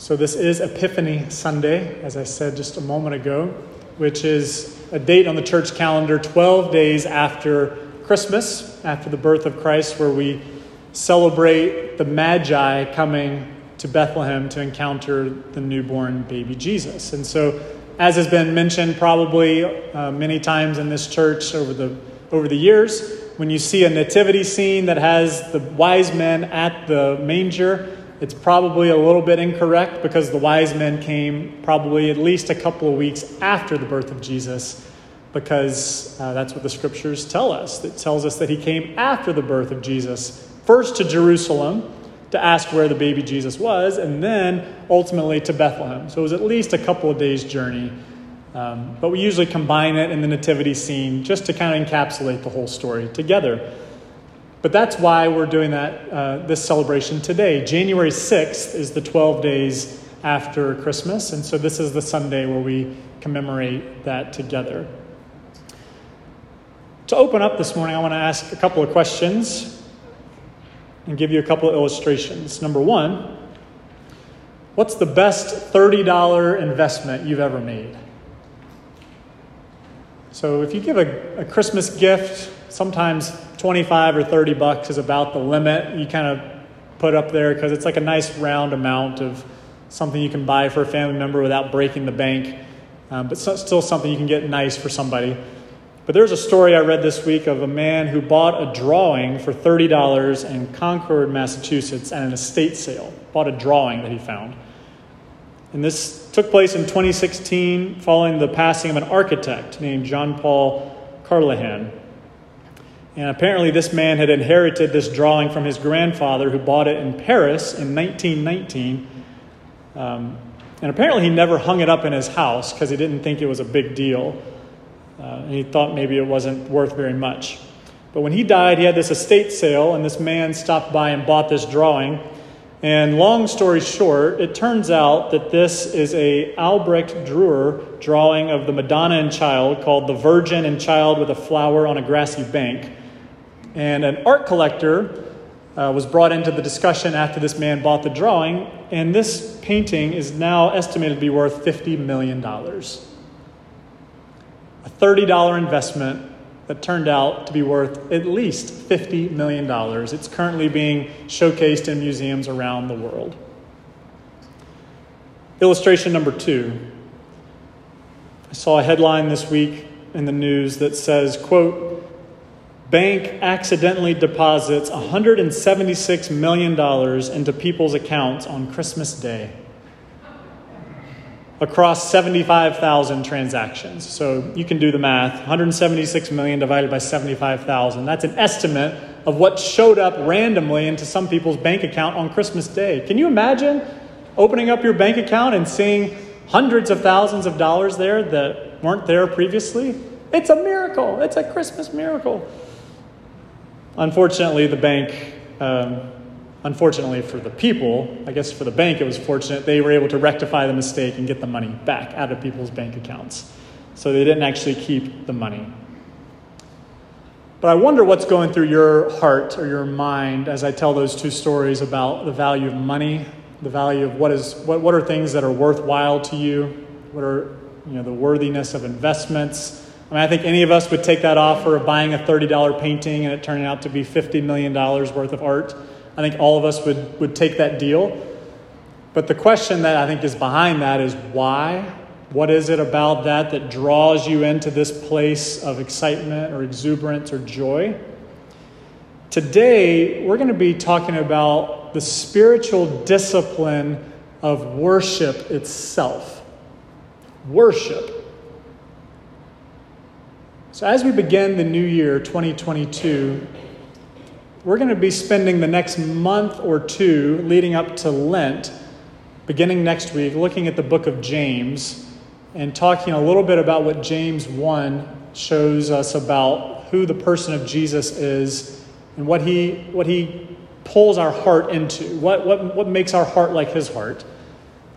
So, this is Epiphany Sunday, as I said just a moment ago, which is a date on the church calendar 12 days after Christmas, after the birth of Christ, where we celebrate the Magi coming to Bethlehem to encounter the newborn baby Jesus. And so, as has been mentioned probably uh, many times in this church over the, over the years, when you see a nativity scene that has the wise men at the manger, it's probably a little bit incorrect because the wise men came probably at least a couple of weeks after the birth of Jesus, because uh, that's what the scriptures tell us. It tells us that he came after the birth of Jesus, first to Jerusalem to ask where the baby Jesus was, and then ultimately to Bethlehem. So it was at least a couple of days' journey. Um, but we usually combine it in the nativity scene just to kind of encapsulate the whole story together. But that's why we're doing that, uh, this celebration today. January 6th is the 12 days after Christmas, and so this is the Sunday where we commemorate that together. To open up this morning, I want to ask a couple of questions and give you a couple of illustrations. Number one, what's the best $30 investment you've ever made? So if you give a, a Christmas gift, sometimes 25 or 30 bucks is about the limit you kind of put up there because it's like a nice round amount of something you can buy for a family member without breaking the bank, um, but so, still something you can get nice for somebody. But there's a story I read this week of a man who bought a drawing for $30 in Concord, Massachusetts at an estate sale. Bought a drawing that he found. And this took place in 2016 following the passing of an architect named John Paul Carlahan. And apparently, this man had inherited this drawing from his grandfather, who bought it in Paris in 1919. Um, and apparently, he never hung it up in his house because he didn't think it was a big deal. Uh, and he thought maybe it wasn't worth very much. But when he died, he had this estate sale, and this man stopped by and bought this drawing. And long story short, it turns out that this is a Albrecht Dürer drawing of the Madonna and Child called The Virgin and Child with a Flower on a Grassy Bank. And an art collector uh, was brought into the discussion after this man bought the drawing, and this painting is now estimated to be worth $50 million. A $30 investment that turned out to be worth at least $50 million. It's currently being showcased in museums around the world. Illustration number two. I saw a headline this week in the news that says, quote, bank accidentally deposits $176 million into people's accounts on Christmas Day across 75,000 transactions. So you can do the math 176 million divided by 75,000. That's an estimate of what showed up randomly into some people's bank account on Christmas Day. Can you imagine opening up your bank account and seeing hundreds of thousands of dollars there that weren't there previously? It's a miracle. It's a Christmas miracle. Unfortunately, the bank, um, unfortunately for the people, I guess for the bank it was fortunate, they were able to rectify the mistake and get the money back out of people's bank accounts. So they didn't actually keep the money. But I wonder what's going through your heart or your mind as I tell those two stories about the value of money, the value of what is what, what are things that are worthwhile to you, what are you know the worthiness of investments I mean, I think any of us would take that offer of buying a $30 painting and it turning out to be $50 million worth of art. I think all of us would, would take that deal. But the question that I think is behind that is why? What is it about that that draws you into this place of excitement or exuberance or joy? Today, we're going to be talking about the spiritual discipline of worship itself. Worship. So, as we begin the new year, 2022, we're going to be spending the next month or two leading up to Lent, beginning next week, looking at the book of James and talking a little bit about what James 1 shows us about who the person of Jesus is and what he, what he pulls our heart into, what, what, what makes our heart like his heart.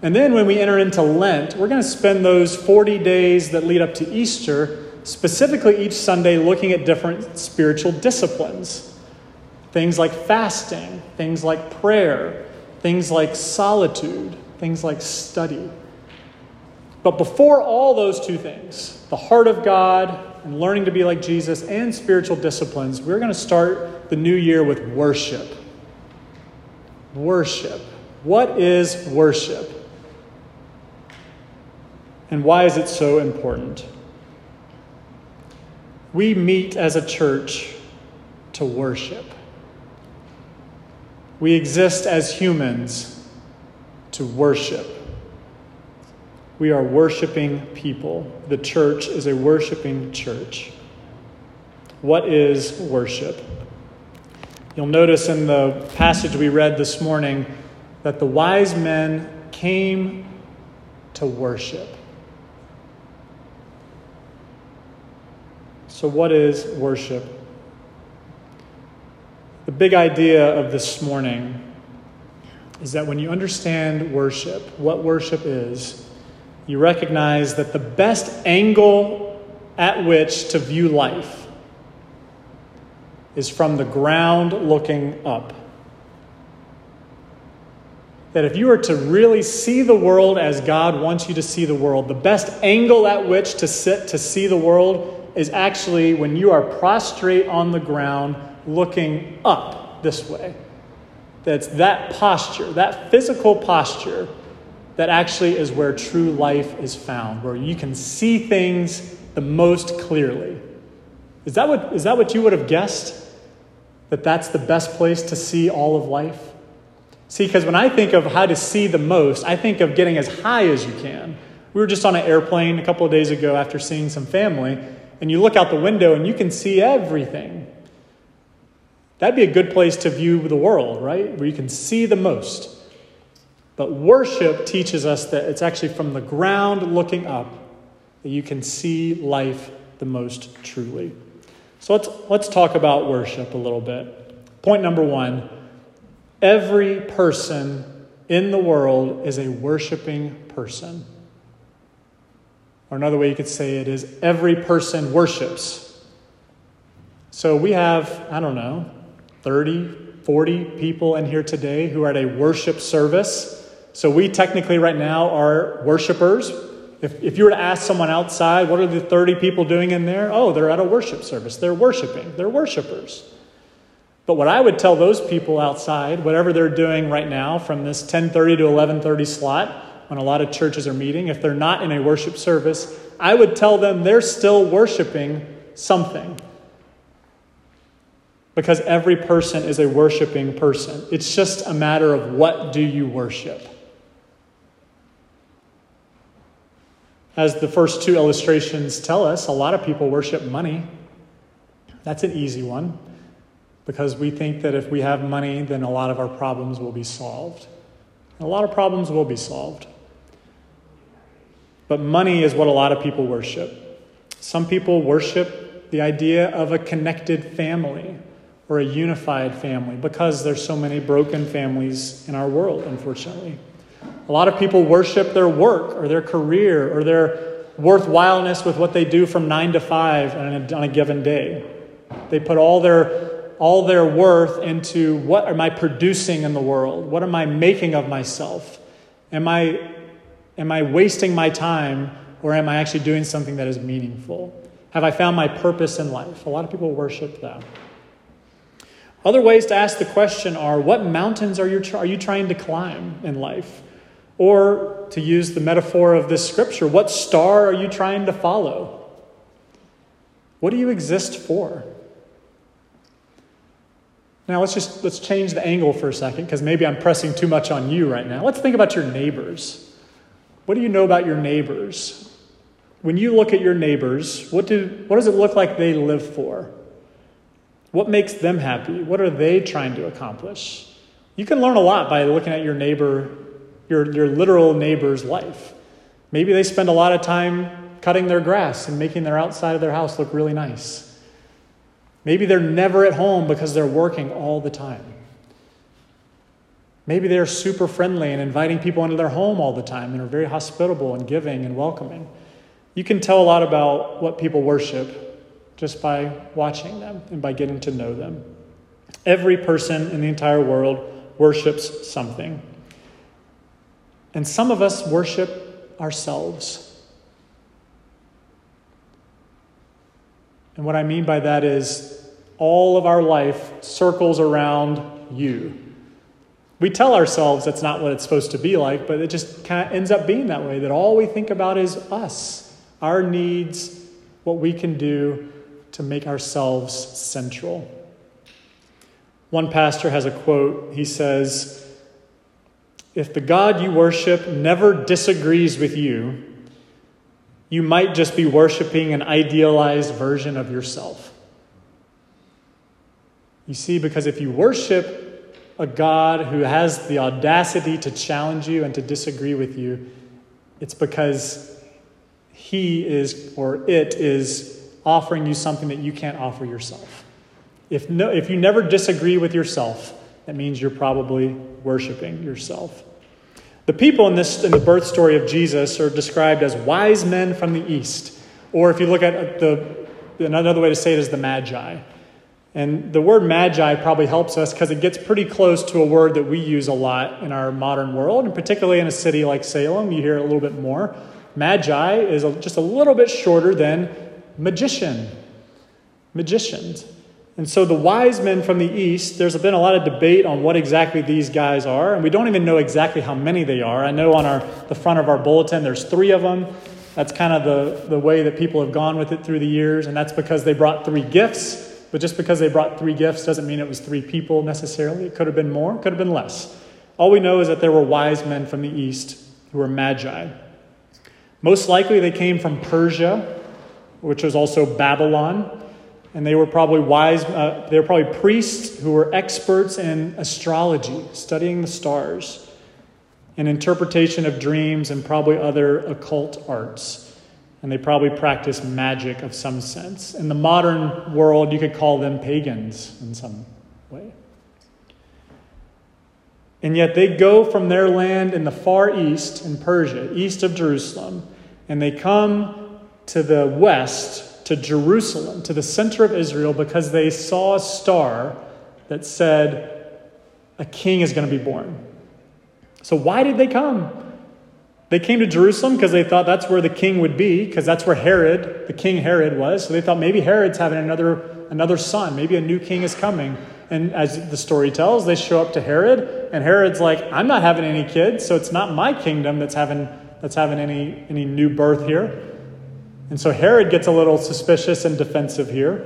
And then when we enter into Lent, we're going to spend those 40 days that lead up to Easter specifically each Sunday looking at different spiritual disciplines. Things like fasting, things like prayer, things like solitude, things like study. But before all those two things, the heart of God and learning to be like Jesus and spiritual disciplines, we're going to start the new year with worship. Worship. What is worship? And why is it so important? We meet as a church to worship. We exist as humans to worship. We are worshiping people. The church is a worshiping church. What is worship? You'll notice in the passage we read this morning that the wise men came to worship. So, what is worship? The big idea of this morning is that when you understand worship, what worship is, you recognize that the best angle at which to view life is from the ground looking up. That if you are to really see the world as God wants you to see the world, the best angle at which to sit to see the world is actually when you are prostrate on the ground looking up this way. That's that posture, that physical posture that actually is where true life is found, where you can see things the most clearly. Is that what, is that what you would have guessed? That that's the best place to see all of life? See, because when I think of how to see the most, I think of getting as high as you can. We were just on an airplane a couple of days ago after seeing some family, and you look out the window and you can see everything. That'd be a good place to view the world, right? Where you can see the most. But worship teaches us that it's actually from the ground looking up that you can see life the most truly. So let's, let's talk about worship a little bit. Point number one every person in the world is a worshiping person. Or another way you could say it is every person worships. So we have, I don't know, 30, 40 people in here today who are at a worship service. So we technically right now are worshipers. If, if you were to ask someone outside, what are the 30 people doing in there? Oh, they're at a worship service. They're worshiping. They're worshipers. But what I would tell those people outside, whatever they're doing right now from this 10:30 to 11:30 slot, when a lot of churches are meeting, if they're not in a worship service, I would tell them they're still worshiping something. Because every person is a worshiping person. It's just a matter of what do you worship? As the first two illustrations tell us, a lot of people worship money. That's an easy one because we think that if we have money, then a lot of our problems will be solved. a lot of problems will be solved. But money is what a lot of people worship. Some people worship the idea of a connected family or a unified family because there's so many broken families in our world, unfortunately. A lot of people worship their work or their career or their worthwhileness with what they do from nine to five on a, on a given day. They put all their, all their worth into what am I producing in the world? What am I making of myself? Am I, am I wasting my time or am I actually doing something that is meaningful? Have I found my purpose in life? A lot of people worship that. Other ways to ask the question are what mountains are you, are you trying to climb in life? Or, to use the metaphor of this scripture, what star are you trying to follow? What do you exist for? Now let's just let's change the angle for a second because maybe I'm pressing too much on you right now. Let's think about your neighbors. What do you know about your neighbors? When you look at your neighbors, what do what does it look like they live for? What makes them happy? What are they trying to accomplish? You can learn a lot by looking at your neighbor your, your literal neighbor's life. Maybe they spend a lot of time cutting their grass and making their outside of their house look really nice. Maybe they're never at home because they're working all the time. Maybe they're super friendly and inviting people into their home all the time and are very hospitable and giving and welcoming. You can tell a lot about what people worship just by watching them and by getting to know them. Every person in the entire world worships something. And some of us worship ourselves. And what I mean by that is all of our life circles around you. We tell ourselves that's not what it's supposed to be like, but it just kind of ends up being that way that all we think about is us, our needs, what we can do to make ourselves central. One pastor has a quote. He says, If the God you worship never disagrees with you, you might just be worshiping an idealized version of yourself. You see, because if you worship a God who has the audacity to challenge you and to disagree with you, it's because he is or it is offering you something that you can't offer yourself. If, no, if you never disagree with yourself, that means you're probably worshiping yourself. The people in this in the birth story of Jesus are described as wise men from the east, or if you look at the another way to say it is the magi. And the word magi probably helps us because it gets pretty close to a word that we use a lot in our modern world, and particularly in a city like Salem, you hear it a little bit more. Magi is just a little bit shorter than magician. Magicians. And so the wise men from the east, there's been a lot of debate on what exactly these guys are, and we don't even know exactly how many they are. I know on our, the front of our bulletin there's three of them. That's kind of the, the way that people have gone with it through the years, and that's because they brought three gifts. But just because they brought three gifts doesn't mean it was three people necessarily. It could have been more, could have been less. All we know is that there were wise men from the east who were magi. Most likely they came from Persia, which was also Babylon. And they were probably wise, uh, they were probably priests who were experts in astrology, studying the stars, and interpretation of dreams, and probably other occult arts. And they probably practiced magic of some sense. In the modern world, you could call them pagans in some way. And yet they go from their land in the far east, in Persia, east of Jerusalem, and they come to the west to Jerusalem, to the center of Israel, because they saw a star that said, A king is going to be born. So, why did they come? They came to Jerusalem because they thought that's where the king would be, because that's where Herod, the king Herod, was. So they thought maybe Herod's having another, another son. Maybe a new king is coming. And as the story tells, they show up to Herod, and Herod's like, I'm not having any kids, so it's not my kingdom that's having, that's having any, any new birth here. And so Herod gets a little suspicious and defensive here.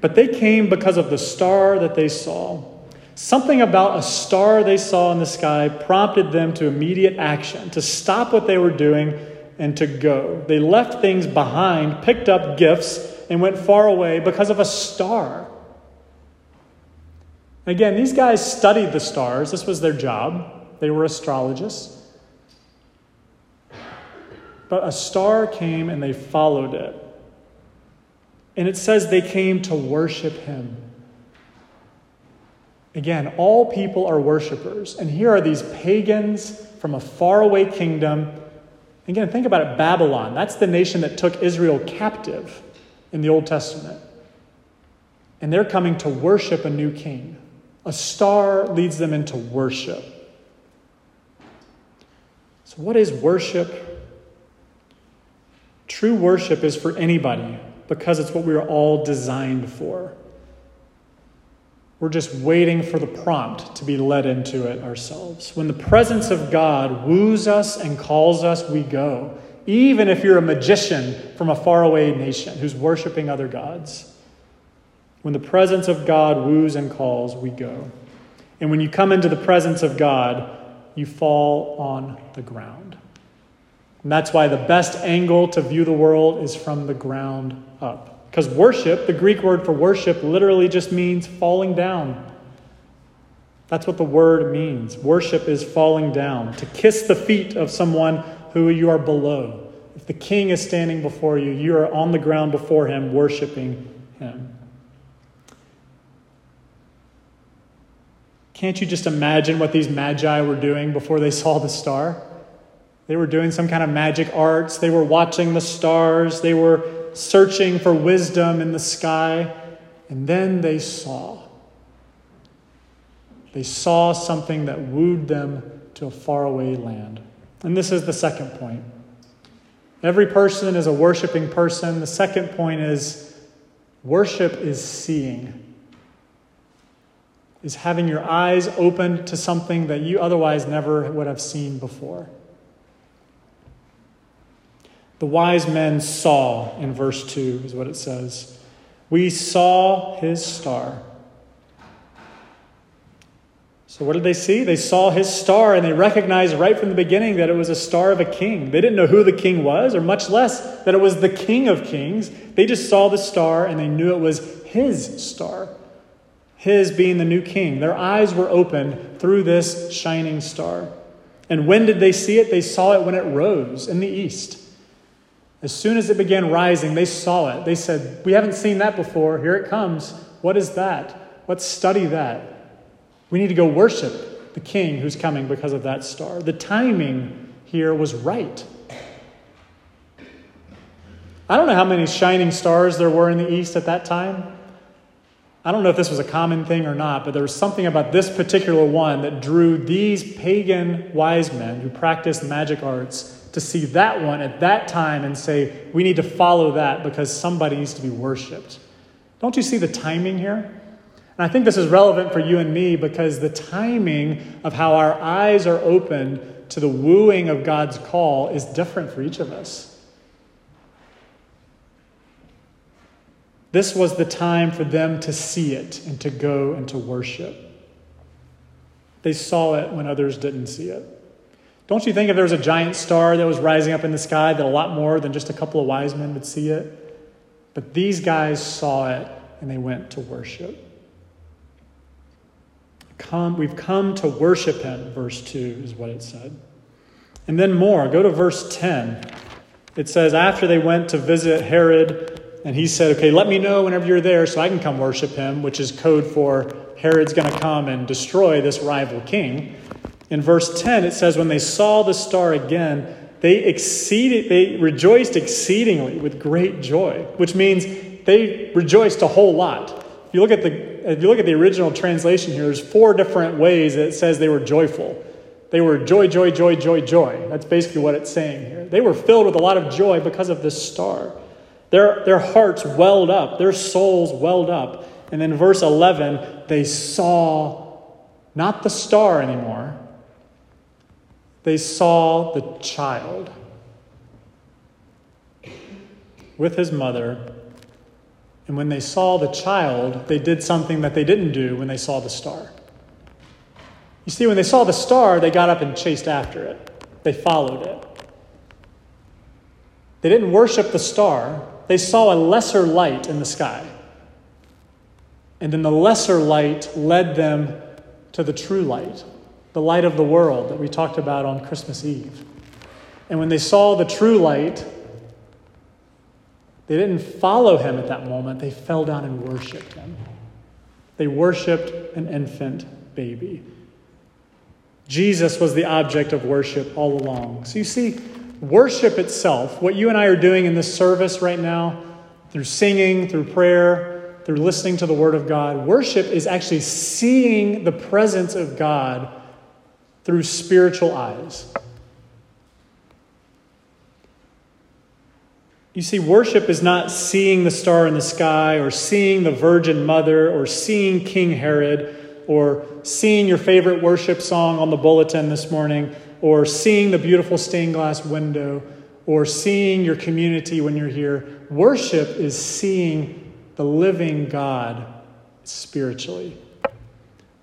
But they came because of the star that they saw. Something about a star they saw in the sky prompted them to immediate action, to stop what they were doing and to go. They left things behind, picked up gifts, and went far away because of a star. Again, these guys studied the stars, this was their job. They were astrologists. But a star came and they followed it. And it says they came to worship him. Again, all people are worshipers. And here are these pagans from a faraway kingdom. Again, think about it Babylon. That's the nation that took Israel captive in the Old Testament. And they're coming to worship a new king. A star leads them into worship. So, what is worship? True worship is for anybody because it's what we are all designed for. We're just waiting for the prompt to be led into it ourselves. When the presence of God woos us and calls us, we go. Even if you're a magician from a faraway nation who's worshiping other gods. When the presence of God woos and calls, we go. And when you come into the presence of God, you fall on the ground. And that's why the best angle to view the world is from the ground up. Because worship, the Greek word for worship, literally just means falling down. That's what the word means. Worship is falling down, to kiss the feet of someone who you are below. If the king is standing before you, you are on the ground before him, worshiping him. Can't you just imagine what these magi were doing before they saw the star? They were doing some kind of magic arts. They were watching the stars. They were searching for wisdom in the sky. And then they saw. They saw something that wooed them to a faraway land. And this is the second point. Every person is a worshiping person. The second point is worship is seeing is having your eyes opened to something that you otherwise never would have seen before. The wise men saw, in verse 2 is what it says. We saw his star. So, what did they see? They saw his star and they recognized right from the beginning that it was a star of a king. They didn't know who the king was, or much less that it was the king of kings. They just saw the star and they knew it was his star his being the new king. Their eyes were opened through this shining star. And when did they see it? They saw it when it rose in the east. As soon as it began rising, they saw it. They said, We haven't seen that before. Here it comes. What is that? Let's study that. We need to go worship the king who's coming because of that star. The timing here was right. I don't know how many shining stars there were in the east at that time. I don't know if this was a common thing or not, but there was something about this particular one that drew these pagan wise men who practiced magic arts to see that one at that time and say, we need to follow that because somebody needs to be worshiped. Don't you see the timing here? And I think this is relevant for you and me because the timing of how our eyes are opened to the wooing of God's call is different for each of us. This was the time for them to see it and to go and to worship. They saw it when others didn't see it. Don't you think if there was a giant star that was rising up in the sky, that a lot more than just a couple of wise men would see it? But these guys saw it and they went to worship. Come, we've come to worship him, verse 2 is what it said. And then more. Go to verse 10. It says, After they went to visit Herod, and he said, Okay, let me know whenever you're there so I can come worship him, which is code for Herod's going to come and destroy this rival king. In verse 10, it says, When they saw the star again, they exceeded, they rejoiced exceedingly with great joy, which means they rejoiced a whole lot. If you look at the, if you look at the original translation here, there's four different ways that it says they were joyful. They were joy, joy, joy, joy, joy. That's basically what it's saying here. They were filled with a lot of joy because of this star. Their, their hearts welled up, their souls welled up. And then verse 11, they saw not the star anymore, they saw the child with his mother. And when they saw the child, they did something that they didn't do when they saw the star. You see, when they saw the star, they got up and chased after it, they followed it. They didn't worship the star, they saw a lesser light in the sky. And then the lesser light led them to the true light, the light of the world that we talked about on Christmas Eve. And when they saw the true light, they didn't follow him at that moment, they fell down and worshiped him. They worshiped an infant baby. Jesus was the object of worship all along. So you see, worship itself, what you and I are doing in this service right now, through singing, through prayer, through listening to the Word of God, worship is actually seeing the presence of God through spiritual eyes. You see, worship is not seeing the star in the sky or seeing the Virgin Mother or seeing King Herod or seeing your favorite worship song on the bulletin this morning or seeing the beautiful stained glass window, or seeing your community when you're here. Worship is seeing the living God spiritually.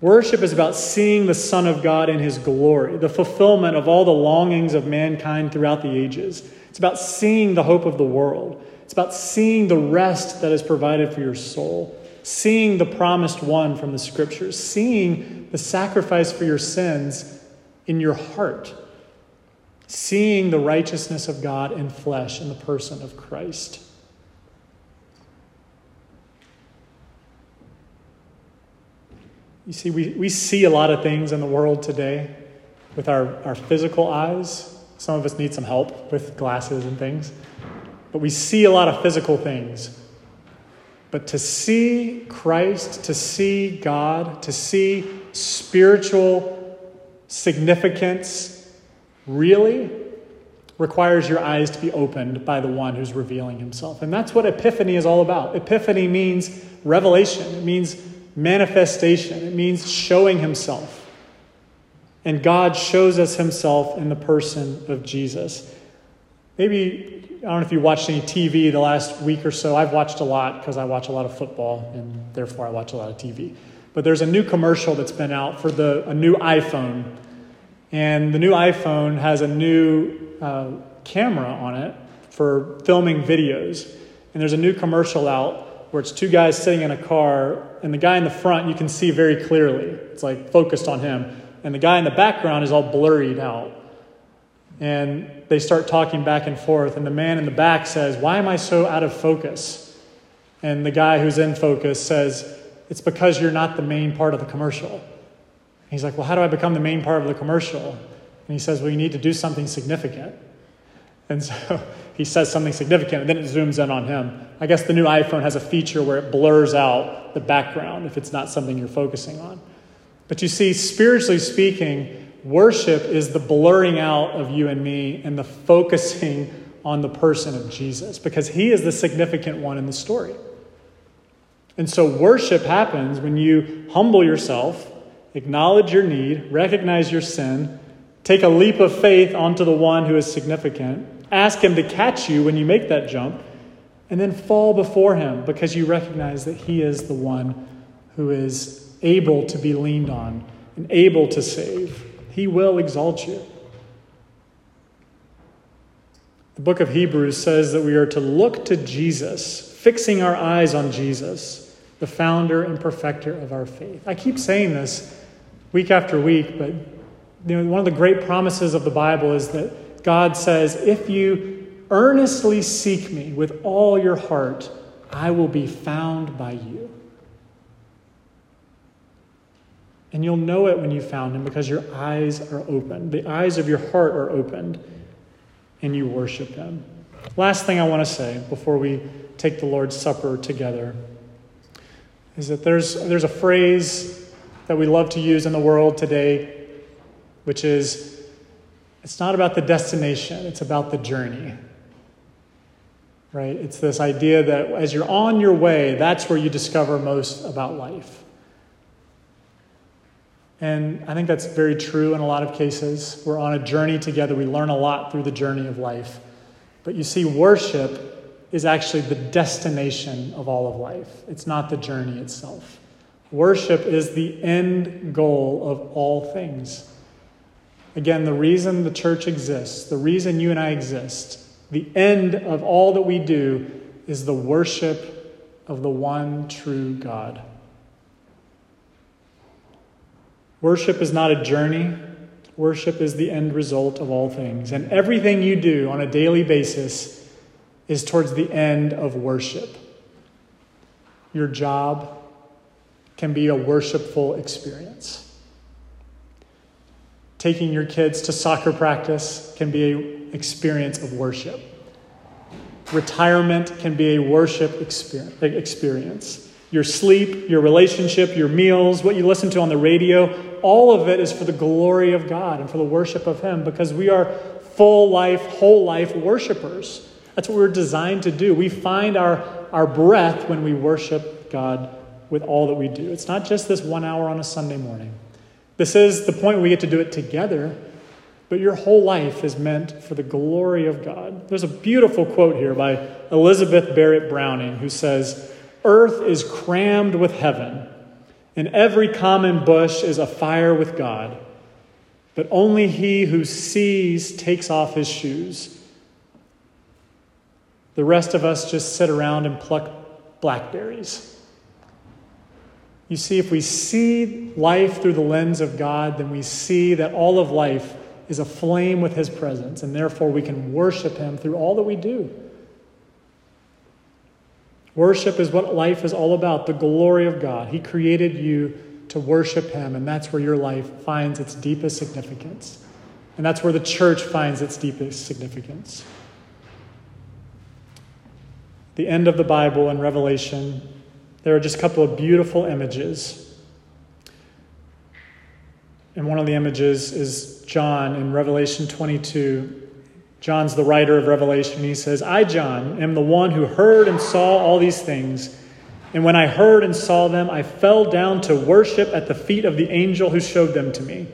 Worship is about seeing the Son of God in his glory, the fulfillment of all the longings of mankind throughout the ages. It's about seeing the hope of the world. It's about seeing the rest that is provided for your soul, seeing the promised one from the scriptures, seeing the sacrifice for your sins in your heart, seeing the righteousness of God in flesh in the person of Christ. You see, we, we see a lot of things in the world today with our, our physical eyes. Some of us need some help with glasses and things. But we see a lot of physical things. But to see Christ, to see God, to see spiritual significance really requires your eyes to be opened by the one who's revealing himself. And that's what Epiphany is all about. Epiphany means revelation, it means manifestation, it means showing himself. And God shows us himself in the person of Jesus. Maybe, I don't know if you watched any TV the last week or so. I've watched a lot because I watch a lot of football and therefore I watch a lot of TV. But there's a new commercial that's been out for the, a new iPhone. And the new iPhone has a new uh, camera on it for filming videos. And there's a new commercial out where it's two guys sitting in a car, and the guy in the front you can see very clearly. It's like focused on him. And the guy in the background is all blurred out. And they start talking back and forth, and the man in the back says, Why am I so out of focus? And the guy who's in focus says, It's because you're not the main part of the commercial. He's like, Well, how do I become the main part of the commercial? And he says, Well, you need to do something significant. And so he says something significant, and then it zooms in on him. I guess the new iPhone has a feature where it blurs out the background if it's not something you're focusing on. But you see, spiritually speaking, Worship is the blurring out of you and me and the focusing on the person of Jesus because he is the significant one in the story. And so, worship happens when you humble yourself, acknowledge your need, recognize your sin, take a leap of faith onto the one who is significant, ask him to catch you when you make that jump, and then fall before him because you recognize that he is the one who is able to be leaned on and able to save. He will exalt you. The book of Hebrews says that we are to look to Jesus, fixing our eyes on Jesus, the founder and perfecter of our faith. I keep saying this week after week, but you know, one of the great promises of the Bible is that God says, if you earnestly seek me with all your heart, I will be found by you. And you'll know it when you found him because your eyes are open. The eyes of your heart are opened and you worship him. Last thing I want to say before we take the Lord's Supper together is that there's, there's a phrase that we love to use in the world today, which is it's not about the destination, it's about the journey. Right? It's this idea that as you're on your way, that's where you discover most about life. And I think that's very true in a lot of cases. We're on a journey together. We learn a lot through the journey of life. But you see, worship is actually the destination of all of life, it's not the journey itself. Worship is the end goal of all things. Again, the reason the church exists, the reason you and I exist, the end of all that we do is the worship of the one true God. Worship is not a journey, worship is the end result of all things. And everything you do on a daily basis is towards the end of worship. Your job can be a worshipful experience. Taking your kids to soccer practice can be an experience of worship. Retirement can be a worship experience. Your sleep, your relationship, your meals, what you listen to on the radio, all of it is for the glory of God and for the worship of Him because we are full life, whole life worshipers. That's what we're designed to do. We find our, our breath when we worship God with all that we do. It's not just this one hour on a Sunday morning. This is the point we get to do it together, but your whole life is meant for the glory of God. There's a beautiful quote here by Elizabeth Barrett Browning who says, Earth is crammed with heaven and every common bush is afire with God. But only he who sees takes off his shoes. The rest of us just sit around and pluck blackberries. You see, if we see life through the lens of God, then we see that all of life is aflame with his presence, and therefore we can worship him through all that we do. Worship is what life is all about the glory of God. He created you to worship Him, and that's where your life finds its deepest significance. And that's where the church finds its deepest significance. The end of the Bible and Revelation, there are just a couple of beautiful images. And one of the images is John in Revelation 22. John's the writer of Revelation. He says, I, John, am the one who heard and saw all these things. And when I heard and saw them, I fell down to worship at the feet of the angel who showed them to me.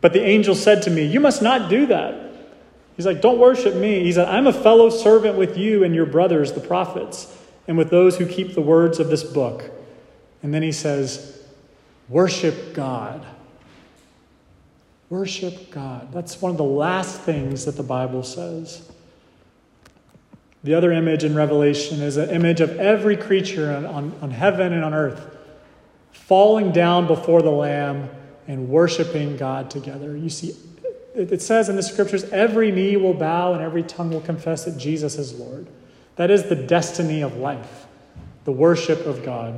But the angel said to me, You must not do that. He's like, Don't worship me. He said, I'm a fellow servant with you and your brothers, the prophets, and with those who keep the words of this book. And then he says, Worship God. Worship God. That's one of the last things that the Bible says. The other image in Revelation is an image of every creature on, on, on heaven and on earth falling down before the Lamb and worshiping God together. You see, it says in the scriptures, every knee will bow and every tongue will confess that Jesus is Lord. That is the destiny of life, the worship of God.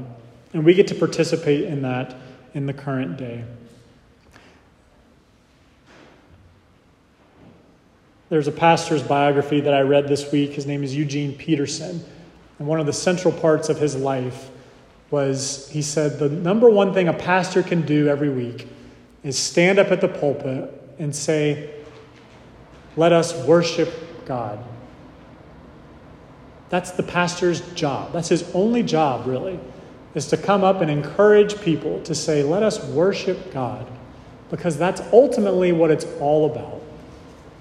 And we get to participate in that in the current day. There's a pastor's biography that I read this week. His name is Eugene Peterson. And one of the central parts of his life was he said, The number one thing a pastor can do every week is stand up at the pulpit and say, Let us worship God. That's the pastor's job. That's his only job, really, is to come up and encourage people to say, Let us worship God. Because that's ultimately what it's all about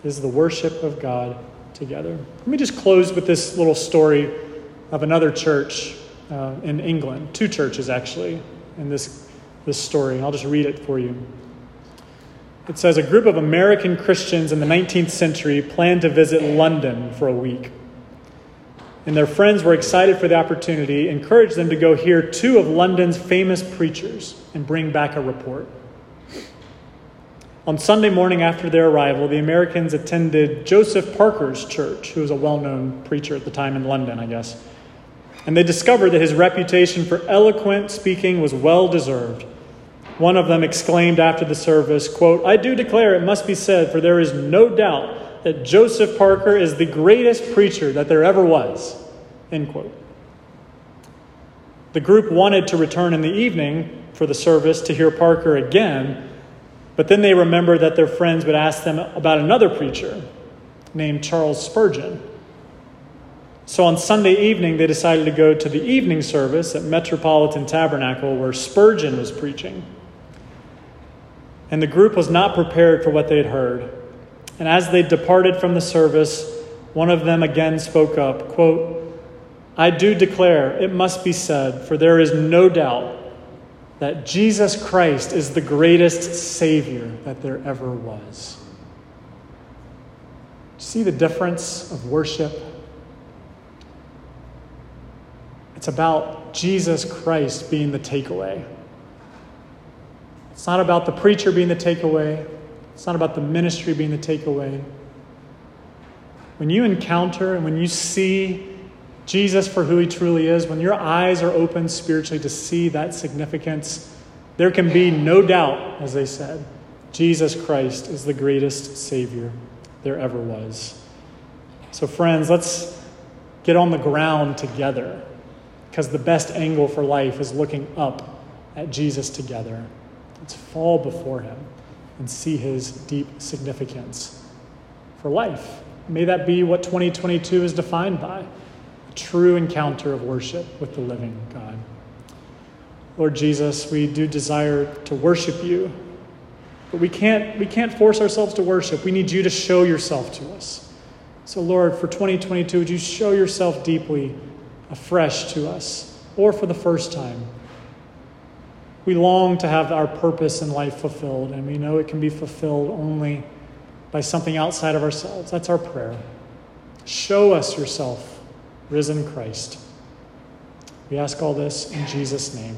is the worship of God together. Let me just close with this little story of another church uh, in England, two churches actually, in this, this story. I'll just read it for you. It says a group of American Christians in the 19th century planned to visit London for a week. And their friends were excited for the opportunity, encouraged them to go hear two of London's famous preachers and bring back a report. On Sunday morning after their arrival, the Americans attended Joseph Parker's church, who was a well known preacher at the time in London, I guess. And they discovered that his reputation for eloquent speaking was well deserved. One of them exclaimed after the service, quote, I do declare it must be said, for there is no doubt that Joseph Parker is the greatest preacher that there ever was. End quote. The group wanted to return in the evening for the service to hear Parker again, but then they remembered that their friends would ask them about another preacher named Charles Spurgeon. So on Sunday evening, they decided to go to the evening service at Metropolitan Tabernacle where Spurgeon was preaching. And the group was not prepared for what they had heard. And as they departed from the service, one of them again spoke up, quote, I do declare, it must be said, for there is no doubt that Jesus Christ is the greatest Savior that there ever was. See the difference of worship? It's about Jesus Christ being the takeaway. It's not about the preacher being the takeaway. It's not about the ministry being the takeaway. When you encounter and when you see Jesus for who he truly is, when your eyes are open spiritually to see that significance, there can be no doubt, as they said, Jesus Christ is the greatest Savior there ever was. So, friends, let's get on the ground together because the best angle for life is looking up at Jesus together. Let's fall before him and see his deep significance for life. May that be what 2022 is defined by a true encounter of worship with the living God. Lord Jesus, we do desire to worship you, but we can't, we can't force ourselves to worship. We need you to show yourself to us. So, Lord, for 2022, would you show yourself deeply afresh to us, or for the first time? We long to have our purpose in life fulfilled, and we know it can be fulfilled only by something outside of ourselves. That's our prayer. Show us yourself risen Christ. We ask all this in Jesus' name.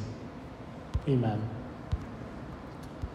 Amen.